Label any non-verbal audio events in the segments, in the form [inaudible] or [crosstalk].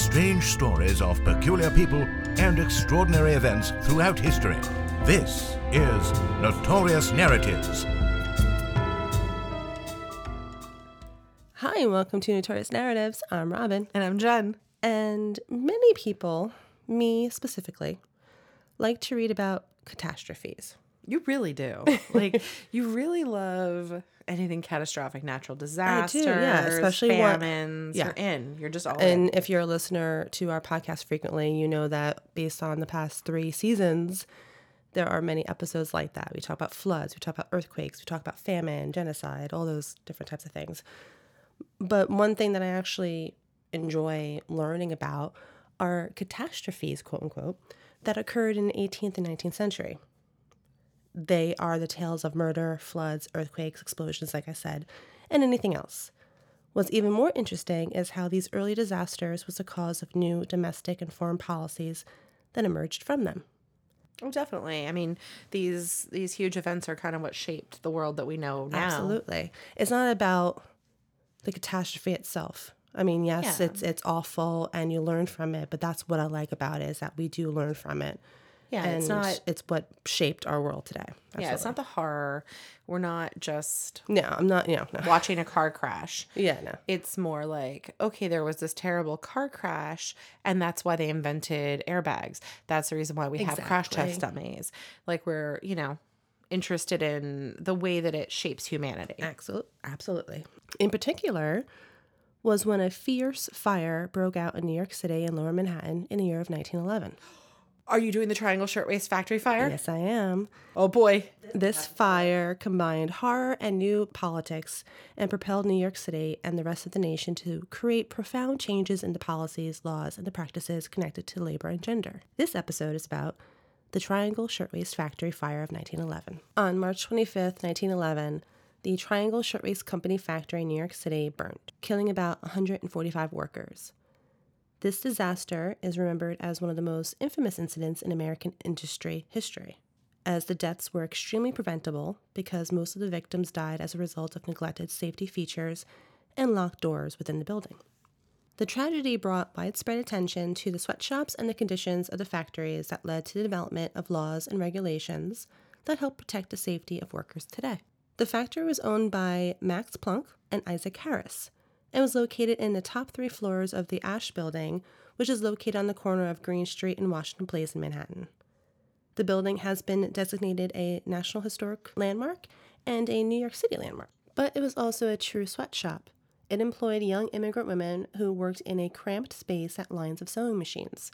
Strange stories of peculiar people and extraordinary events throughout history. This is Notorious Narratives. Hi, and welcome to Notorious Narratives. I'm Robin. And I'm Jen. And many people, me specifically, like to read about catastrophes. You really do. [laughs] like, you really love anything catastrophic, natural disasters, yeah, especially what- famines. yeah. You're in. You're just all And in. if you're a listener to our podcast frequently, you know that based on the past three seasons, there are many episodes like that. We talk about floods, we talk about earthquakes, we talk about famine, genocide, all those different types of things. But one thing that I actually enjoy learning about are catastrophes, quote unquote, that occurred in the 18th and 19th century. They are the tales of murder, floods, earthquakes, explosions, like I said, and anything else. What's even more interesting is how these early disasters was the cause of new domestic and foreign policies that emerged from them. Oh, definitely. I mean, these these huge events are kind of what shaped the world that we know now. Absolutely. It's not about the catastrophe itself. I mean, yes, Yeah. it's it's awful and you learn from it, but that's what I like about it is that we do learn from it. Yeah, and it's not. it's what shaped our world today. Yeah, it's not the horror. We're not just No, I'm not, you know, no. watching a car crash. [laughs] Yeah, no. It's more like, okay, there was this terrible car crash, and that's why they invented airbags. That's the reason why we have crash test dummies. Like, we're, you know, interested in the way that it shapes humanity. Absolutely. Absolutely. In particular, was when a fierce fire broke out in New York City and lower Manhattan in the year of 1911. Are you doing the Triangle Shirtwaist Factory fire? Yes, I am. Oh boy. This fire combined horror and new politics and propelled New York City and the rest of the nation to create profound changes in the policies, laws, and the practices connected to labor and gender. This episode is about the Triangle Shirtwaist Factory Fire of 1911. On March 25th, 1911, the Triangle Shirtwaist Company factory in New York City burned, killing about 145 workers. This disaster is remembered as one of the most infamous incidents in American industry history, as the deaths were extremely preventable because most of the victims died as a result of neglected safety features and locked doors within the building. The tragedy brought widespread attention to the sweatshops and the conditions of the factories that led to the development of laws and regulations that help protect the safety of workers today. The factory was owned by Max Blanck and Isaac Harris and was located in the top three floors of the Asch Building, which is located on the corner of Greene Street and Washington Place in Manhattan. The building has been designated a National Historic Landmark and a New York City landmark. But it was also a true sweatshop. It employed young immigrant women who worked in a cramped space at lines of sewing machines.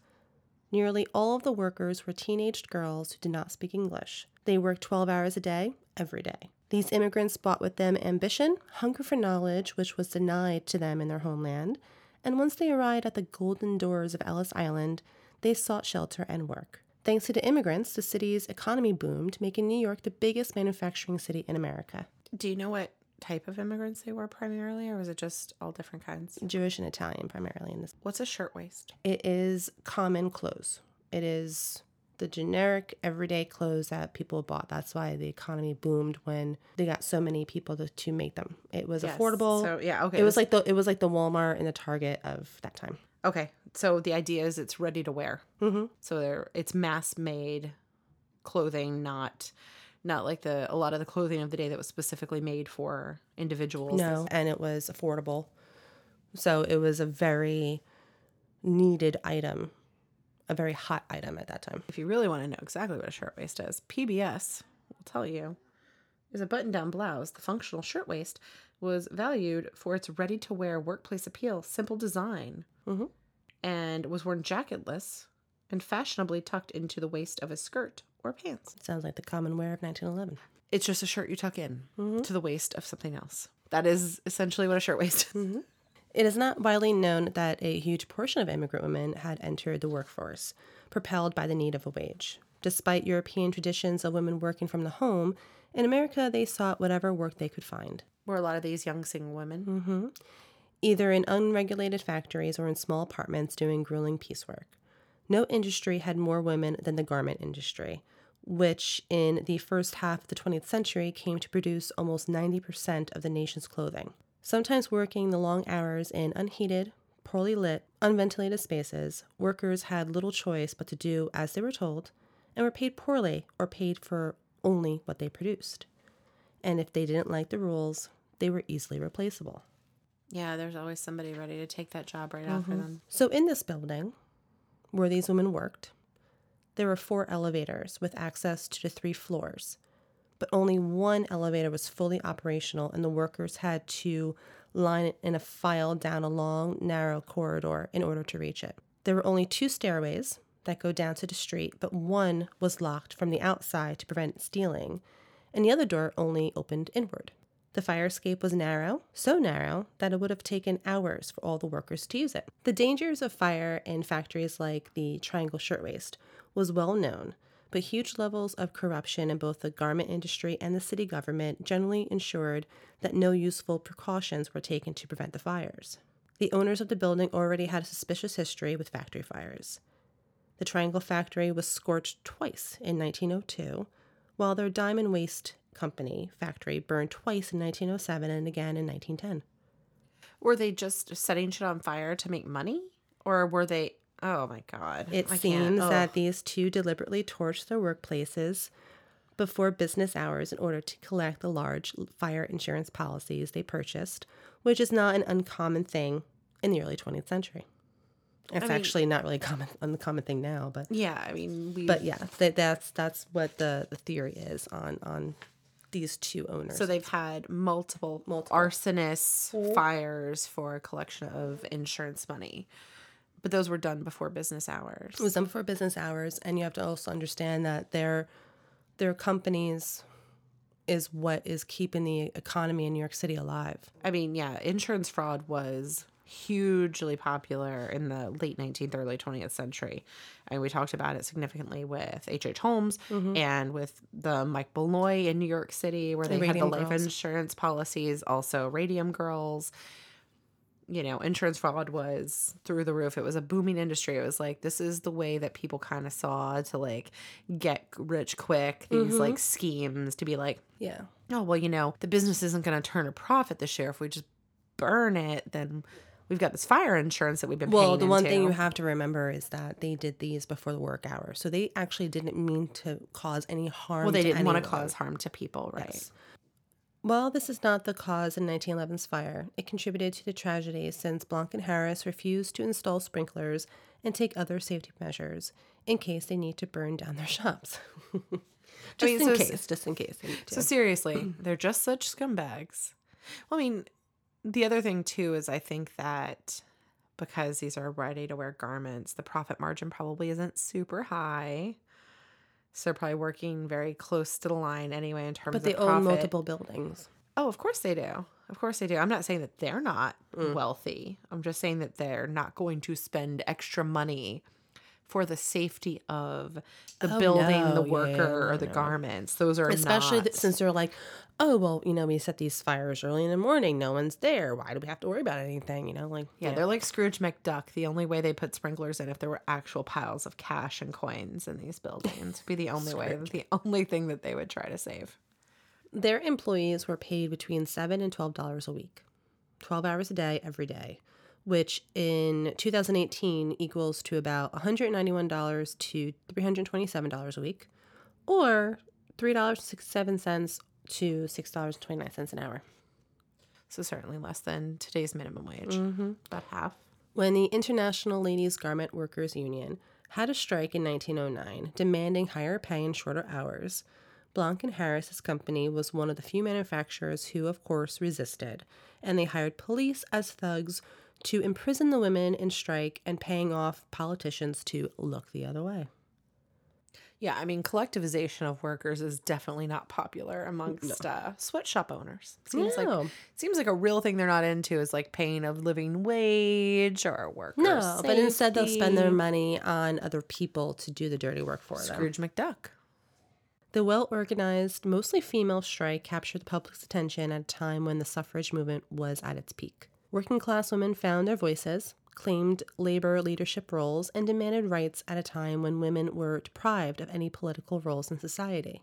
Nearly all of the workers were teenaged girls who did not speak English. They worked 12 hours a day, every day. These immigrants brought with them ambition, hunger for knowledge, which was denied to them in their homeland, and once they arrived at the golden doors of Ellis Island, they sought shelter and work. Thanks to the immigrants, the city's economy boomed, making New York the biggest manufacturing city in America. Do you know what type of immigrants they were primarily, or was it just all different kinds? Jewish and Italian primarily in this. What's a shirtwaist? It is common clothes. It is the generic everyday clothes that people bought. That's why the economy boomed when they got so many people to, to make them. It was Yes. affordable. So, yeah, okay, It was like the it was like the Walmart and the Target of that time. Okay, so the idea is it's ready to wear. Mm-hmm. So they're, it's mass made clothing, not not like the a lot of the clothing of the day that was specifically made for individuals. No, and it was affordable. So it was a very needed item, a very hot item at that time. If you really want to know exactly what a shirtwaist is, PBS will tell you. Is a button-down blouse. The functional shirtwaist was valued for its ready-to-wear workplace appeal, simple design, mm-hmm. and was worn jacketless and fashionably tucked into the waist of a skirt or pants. Sounds like the common wear of 1911. It's just a shirt you tuck in mm-hmm. to the waist of something else. That is essentially what a shirtwaist is. Mm-hmm. It is not widely known that a huge portion of immigrant women had entered the workforce, propelled by the need of a wage. Despite European traditions of women working from the home, in America they sought whatever work they could find, Were a lot of these young single women. Mm-hmm. either in unregulated factories or in small apartments doing grueling piecework. No industry had more women than the garment industry, which in the first half of the 20th century came to produce almost 90% of the nation's clothing. Sometimes working the long hours in unheated, poorly lit, unventilated spaces, workers had little choice but to do as they were told and were paid poorly or paid for only what they produced. And if they didn't like the rules, they were easily replaceable. Yeah, there's always somebody ready to take that job right after mm-hmm. them. So, in this building where these women worked, there were four elevators with access to the three floors, but only one elevator was fully operational, and the workers had to line it in a file down a long, narrow corridor in order to reach it. There were only two stairways that go down to the street, but one was locked from the outside to prevent stealing, and the other door only opened inward. The fire escape was narrow, so narrow that it would have taken hours for all the workers to use it. The dangers of fire in factories like the Triangle Shirtwaist was well known, but huge levels of corruption in both the garment industry and the city government generally ensured that no useful precautions were taken to prevent the fires. The owners of the building already had a suspicious history with factory fires. The Triangle factory was scorched twice in 1902, while their Diamond Waist Company factory burned twice in 1907 and again in 1910. Were they just setting shit on fire to make money? Or were they oh my god. It I seems Ugh. that these two deliberately torched their workplaces before business hours in order to collect the large fire insurance policies they purchased, which is not an uncommon thing in the early 20th century. It's mean- actually not really common [laughs] uncommon thing now, but Yeah, I mean we but yeah, that, that's that's what the, the theory is on on these two owners. So they've had multiple, multiple. arsonists, fires for a collection of insurance money. But those were done before business hours. It was done before business hours, and you have to also understand that their their companies is what is keeping the economy in New York City alive. I mean, yeah, insurance fraud was hugely popular in the late 19th, early 20th century. And we talked about it significantly with H.H. Holmes mm-hmm. and with the Mike Malloy in New York City, where they had the life Girls. insurance policies, also Radium Girls. You know, insurance fraud was through the roof. It was a booming industry. It was like, this is the way that people kind of saw to like get rich quick, these mm-hmm. like schemes to be like, Yeah. oh well you know the business isn't going to turn a profit this year if we just burn it then we've got this fire insurance that we've been Well, the one thing you have to remember is that they did these before the work hours, so they actually didn't mean to cause any harm. well they didn't want to cause harm to people right While this is not the cause in 1911's fire, it contributed to the tragedy since Blanck and Harris refused to install sprinklers and take other safety measures in case they need to burn down their [laughs] shops. just mean, in so case, just in case they need to. so seriously they're just such scumbags well i mean the other thing too is i think that because these are ready to wear garments the profit margin probably isn't super high so they're probably working very close to the line anyway in terms but they of own profit. multiple buildings. Oh, of course they do. Of course they do. I'm not saying that they're not Mm. wealthy. I'm just saying that they're not going to spend extra money for the safety of the Oh, building, no. the worker, yeah, or the no. garments. Those are Especially not. th- since they're like, oh, well, you know, we set these fires early in the morning. No one's there. Why do we have to worry about anything? You know, like, yeah, they're like Scrooge McDuck. The only way they put sprinklers in if there were actual piles of cash and coins in these buildings would be the [laughs] only way, the only thing that they would try to save. Their employees were paid between seven and twelve dollars a week, twelve hours a day every day, which in 2018 equals to about 191 dollars to 327 dollars a week, or three dollars sixty-seven cents to six dollars twenty nine cents an hour. So certainly less than today's minimum wage, Mm-hmm. about half. When the International Ladies Garment Workers Union had a strike in 1909 demanding higher pay and shorter hours, Blanck and Harris's company was one of the few manufacturers who, of course, resisted, and they hired police as thugs to imprison the women in strike and paying off politicians to look the other way. Yeah, I mean, collectivization of workers is definitely not popular amongst uh, sweatshop owners. Seems like No. seems like a real thing they're not into is like paying of living wage or worker. No, but instead they'll spend their money on other people to do the dirty work for them. Scrooge McDuck. The well organized, mostly female strike captured the public's attention at a time when the suffrage movement was at its peak. Working class women found their voices, claimed labor leadership roles, and demanded rights at a time when women were deprived of any political roles in society.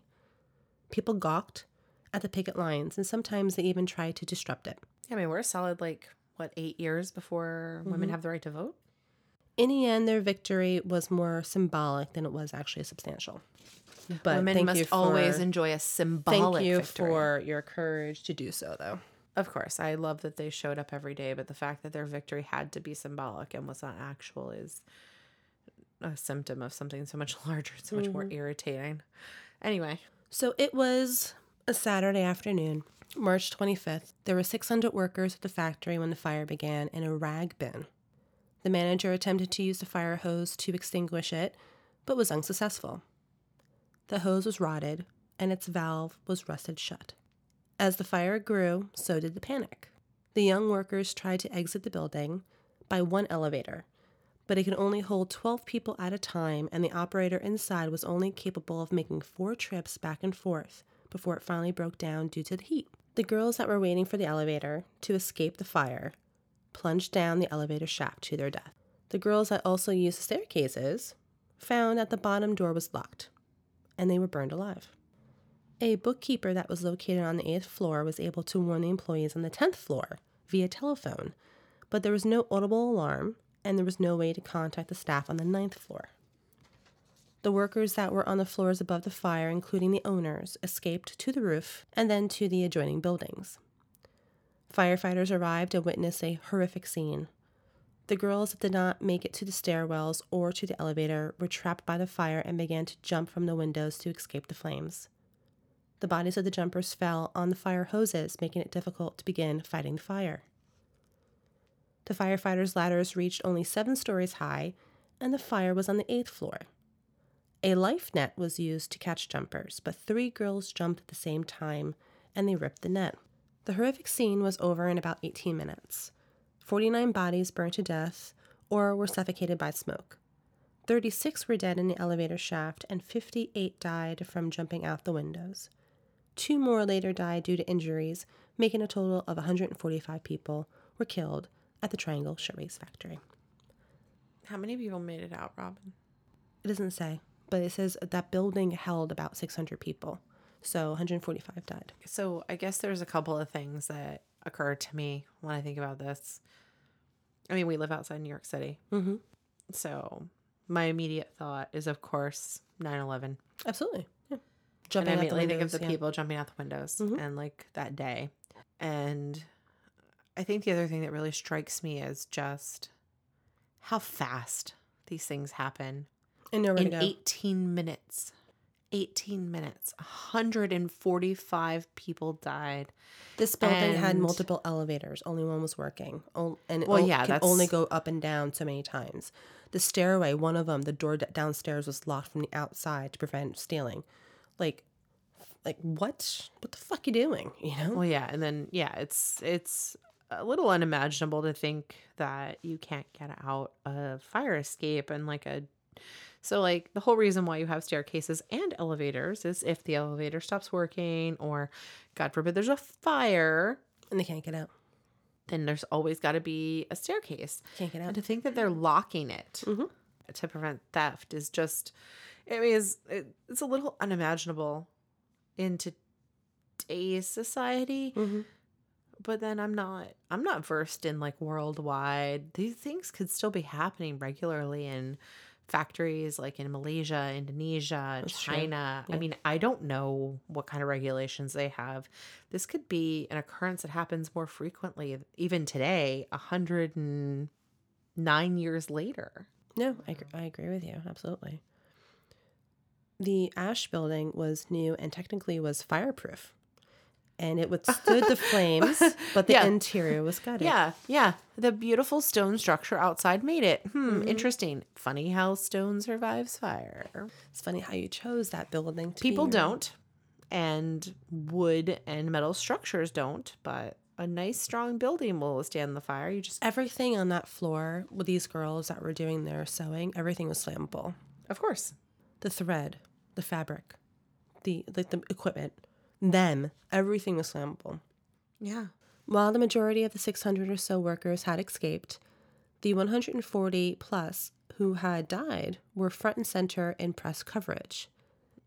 People gawked at the picket lines, and sometimes they even tried to disrupt it. Yeah, I mean, we're a solid like what eight years before Mm-hmm. women have the right to vote. In the end, their victory was more symbolic than it was actually substantial. But women thank must you for, always enjoy a symbolic. Thank you victory. for your courage to do so, though. Of course, I love that they showed up every day, but the fact that their victory had to be symbolic and was not actual is a symptom of something so much [laughs] larger, so much more mm-hmm. irritating. Anyway, So it was a Saturday afternoon, March 25th. There were 600 workers at the factory when the fire began in a rag bin. The manager attempted to use the fire hose to extinguish it, but was unsuccessful. The hose was rotted, and its valve was rusted shut. As the fire grew, so did the panic. The young workers tried to exit the building by one elevator, but it could only hold 12 people at a time, and the operator inside was only capable of making four trips back and forth before it finally broke down due to the heat. The girls that were waiting for the elevator to escape the fire plunged down the elevator shaft to their death. The girls that also used the staircases found that the bottom door was locked, and they were burned alive. A bookkeeper that was located on the eighth floor was able to warn the employees on the tenth floor via telephone, but there was no audible alarm and there was no way to contact the staff on the ninth floor. The workers that were on the floors above the fire, including the owners, escaped to the roof and then to the adjoining buildings. Firefighters arrived and witnessed a horrific scene. The girls that did not make it to the stairwells or to the elevator were trapped by the fire and began to jump from the windows to escape the flames. The bodies of the jumpers fell on the fire hoses, making it difficult to begin fighting the fire. The firefighters' ladders reached only seven stories high, and the fire was on the eighth floor. A life net was used to catch jumpers, but three girls jumped at the same time and they ripped the net. The horrific scene was over in about 18 minutes. 49 bodies burned to death or were suffocated by smoke. 36 were dead in the elevator shaft, and 58 died from jumping out the windows. Two more later died due to injuries, making a total of 145 people were killed at the Triangle Shirtwaist Factory. how many people made it out, Robin? It doesn't say, but it says that building held about 600 people. So 145 died. So I guess there's a couple of things that occur to me when I think about this. I mean, we live outside New York City. Mm-hmm. So my immediate thought is, of course, 9 11. Absolutely. Yeah. And I Jumping out the immediately think of windows, the yeah. people jumping out the windows Mhm. and like that day. And I think the other thing that really strikes me is just how fast these things happen. And In go. 18 minutes. 18 minutes. 145 people died. This building had multiple elevators. Only one was working. And it Well, yeah, could that's- only go up and down so many times. The stairway, one of them, the door d- downstairs was locked from the outside to prevent stealing. Like, like what? What the fuck you doing? [laughs] You know? Well, yeah, and then yeah, it's it's a little unimaginable to think that you can't get out of fire escape and like a so like the whole reason why you have staircases and elevators is if the elevator stops working or god forbid there's a fire, And they can't get out. then there's always got to be a staircase. Can't get And out. to think that they're locking it Mhm. to prevent theft is just, I mean, it's, it, it's a little unimaginable in today's society. hmm But then I'm not, I'm not versed in like worldwide. These things could still be happening regularly in factories like in Malaysia, Indonesia, That's. China. I mean, I don't know what kind of regulations they have. This could be an occurrence that happens more frequently, even today, a hundred and nine years later. No, I, I agree with you. Absolutely. The Asch building was new and technically was fireproof. and it withstood the [laughs] flames, but the Yeah. interior was gutted. Yeah, yeah. The beautiful stone structure outside made it. Hmm, Mm-hmm. interesting. Funny how stone survives fire. It's funny how you chose that building. To People don't, and wood and metal structures don't, but a nice strong building will withstand the fire. You just, Everything on that floor with these girls that were doing their sewing, everything was flammable. of course. The thread, the fabric, the like the equipment, them, everything was flammable. Yeah. While the majority of the 600 or so workers had escaped, the 140 plus who had died were front and center in press coverage.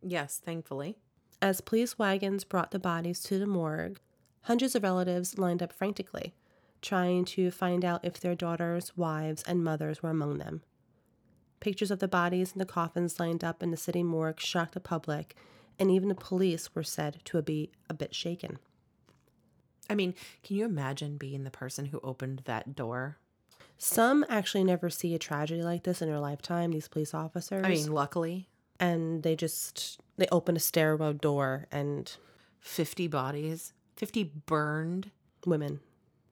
Yes, thankfully. As police wagons brought the bodies to the morgue, hundreds of relatives lined up frantically, trying to find out if their daughters, wives, and mothers were among them. Pictures of the bodies in the coffins lined up in the city morgue shocked the public, and even the police were said to be a bit shaken. I mean, can you imagine being the person who opened that door? Some actually never see a tragedy like this in their lifetime, these police officers. I mean, luckily, and they just they open a stairwell door and 50 bodies, 50 burned women.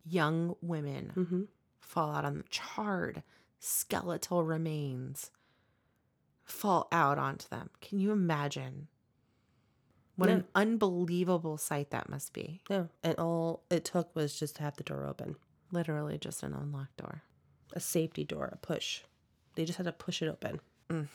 young women Mm-hmm. fall out on the charred skeletal remains fall out onto them. Can you imagine what an unbelievable sight that must be? Yeah, and all it took was just to have the door open, Literally just an unlocked door. a safety door, a push. They just had to push it open. Mm.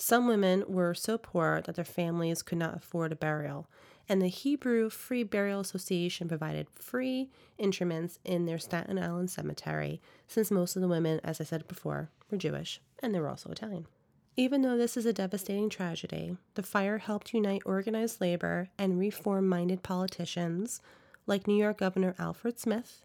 Some women were so poor that their families could not afford a burial, and the Hebrew Free Burial Association provided free interments in their Staten Island cemetery, since most of the women, as I said before, were Jewish and they were also Italian. Even though this is a devastating tragedy, the fire helped unite organized labor and reform minded politicians like New York Governor Alfred Smith,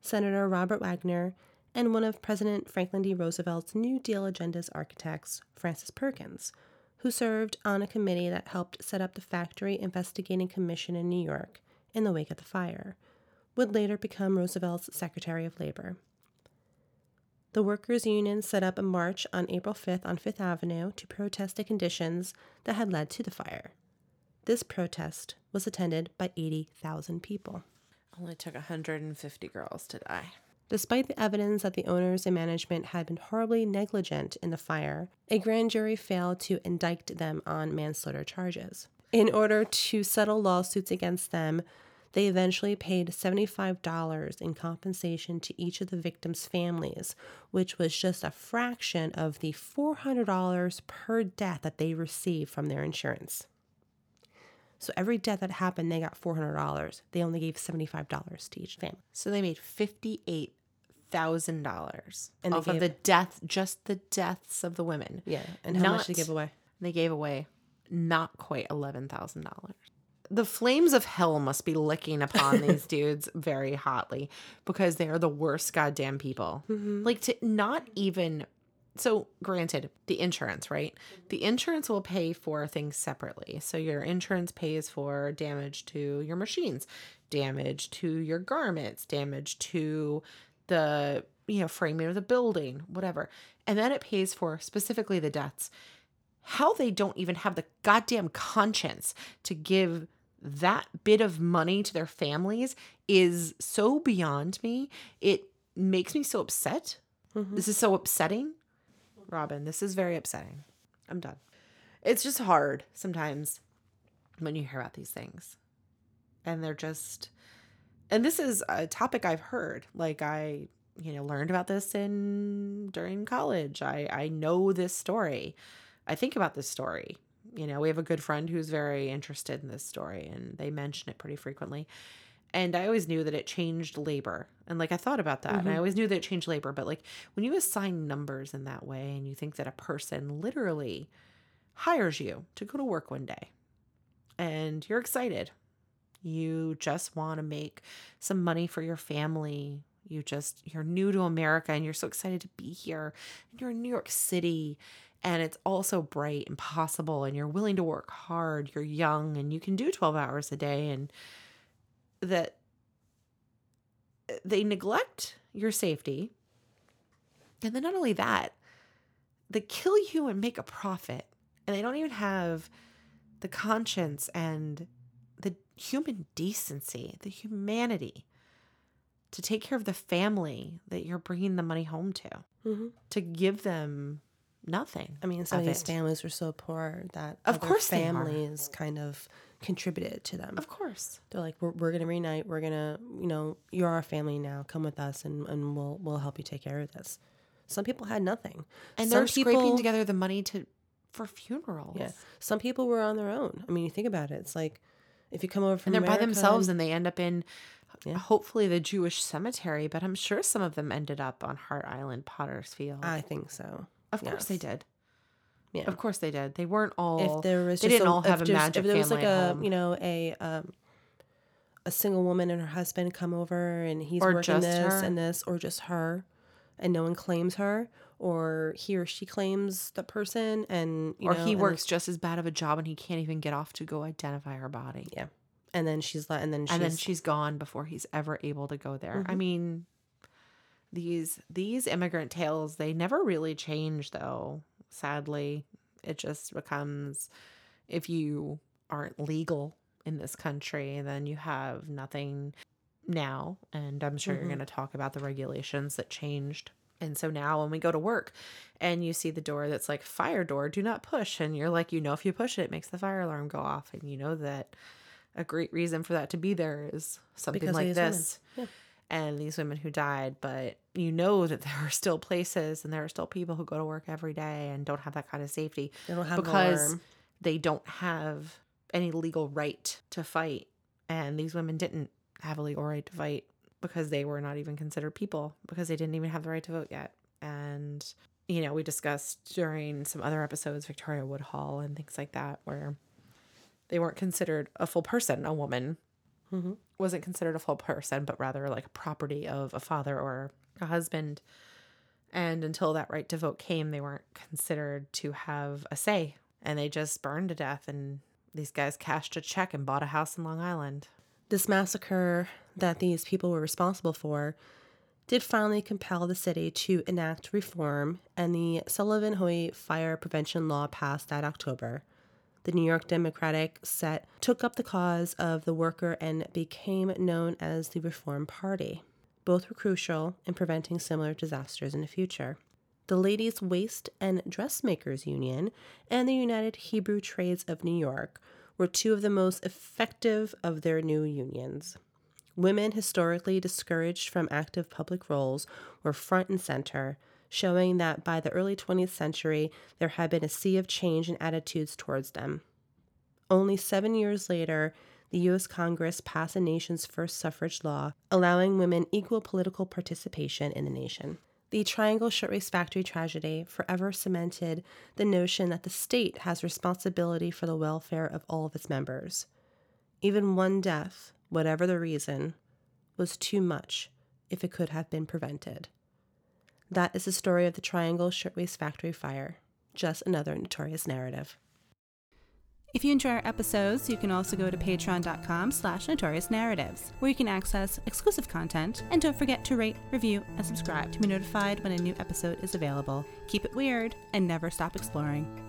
Senator Robert Wagner, and one of President Franklin D. Roosevelt's New Deal agenda's architects, Frances Perkins, who served on a committee that helped set up the Factory Investigating Commission in New York in the wake of the fire, would later become Roosevelt's Secretary of Labor. The workers' union set up a march on April 5th on Fifth Avenue to protest the conditions that had led to the fire. This protest was attended by 80,000 people. Only took 150 girls to die. Despite the evidence that the owners and management had been horribly negligent in the fire, a grand jury failed to indict them on manslaughter charges. In order to settle lawsuits against them, they eventually paid $75 in compensation to each of the victims' families, which was just a fraction of the $400 per death that they received from their insurance. So every death that happened, they got $400. They only gave $75 to each family. So they made $58,000 And dollars off of the death, just the deaths of the women. Yeah, and how much to Not- give away? They gave away not quite $11,000. The flames of hell must be licking upon [laughs] these dudes very hotly because they are the worst goddamn people. Mm-hmm. Like to not even so granted the insurance, right? The insurance will pay for things separately. So your insurance pays for damage to your machines, damage to your garments, damage to the you know framing of the building, whatever. And then it pays for specifically the deaths how they don't even have the goddamn conscience to give that bit of money to their families is so beyond me. It makes me so upset. Mm-hmm. This is so upsetting. Robin, this is very upsetting. I'm done. It's just hard sometimes when you hear about these things. And they're just and this is a topic I've heard. Like I, you know, learned about this in during college. I I know this story. I think about this story. You know, we have a good friend who's very interested in this story and they mention it pretty frequently. And I always knew that it changed labor. And like I thought about that and I mm-hmm. always knew that it changed labor. But like when you assign numbers in that way and you think that a person literally hires you to go to work one day and you're excited, you just want to make some money for your family. You just, you're new to America and you're so excited to be here. And you're in New York City and it's all so bright and possible and you're willing to work hard. You're young and you can do 12 hours a day and that they neglect your safety. And then not only that, they kill you and make a profit. And they don't even have the conscience and human decency, the humanity to take care of the family that you're bringing the money home to, Mhm. to give them nothing. I mean, some of these it. families were so poor that Of course families kind of contributed to them. Of course. They're like, we're, we're gonna reunite. We're gonna, you know, you're our family now. Come with us, and, and we'll we'll help you take care of this. Some people had nothing, And Some they're scraping people- together the money to for funerals. Yeah, some people were on their own. I mean, you think about it. It's like if you come over from And they're by themselves and- they end up in Yeah. hopefully the Jewish cemetery, but I'm sure some of them ended up on Hart Island, Potter's Field. I think so. of course they did. Yeah. Of course they did. They weren't all if there was they just didn't a, all have a just- magic if there was like a home. you know a um a single woman and her husband come over and he's Or working this her. and this or just her and no one claims her or he or she claims the person and you or know, he and works just as bad of a job and he can't even get off to go identify her body. yeah and then she's let and then she's and then she's gone before he's ever able to go there. I Mhm. mean, these these immigrant tales they never really change though. Sadly, it just becomes if you aren't legal in this country, then you have nothing now. And I'm sure Mhm. you're going to talk about the regulations that changed. And so now when we go to work and you see the door that's like fire door, do not push. And you're like, you know, if you push it, it makes the fire alarm go off. And you know that a great reason for that to be there is something Because like this Yeah. and these women who died. But you know that there are still places and there are still people who go to work every day and don't have that kind of safety they don't have because they don't have any legal right to fight. And these women didn't have a right to fight because they were not even considered people because they didn't even have the right to vote yet. And, you know, we discussed during some other episodes Victoria Woodhull and things like that where they weren't considered a full person, a woman Mhm. wasn't considered a full person, but rather like a property of a father or a husband. And until that right to vote came, they weren't considered to have a say. And they just burned to death. And these guys cashed a check and bought a house in Long Island. This massacre that these people were responsible for did finally compel the city to enact reform, and the Sullivan Hoey fire prevention law passed that October. The New York Democratic set took up the cause of the worker and became known as the Reform Party. Both were crucial in preventing similar disasters in the future. The Ladies' Waist and Dressmakers Union and the United Hebrew Trades of New York were two of the most effective of their new unions. Women historically discouraged from active public roles were front and center, showing that by the early 20th century there had been a sea of change in attitudes towards them. Only seven years later, the U.S. Congress passed the nation's first suffrage law, allowing women equal political participation in the nation. The Triangle Shirtwaist Factory tragedy forever cemented the notion that the state has responsibility for the welfare of all of its members. Even one death, whatever the reason, was too much if it could have been prevented. That is the story of the Triangle Shirtwaist Factory fire. Just another notorious narrative. If you enjoy our episodes, you can also go to patreon.com slash notorious narratives, where you can access exclusive content. And don't forget to rate, review, and subscribe to be notified when a new episode is available. Keep it weird and never stop exploring.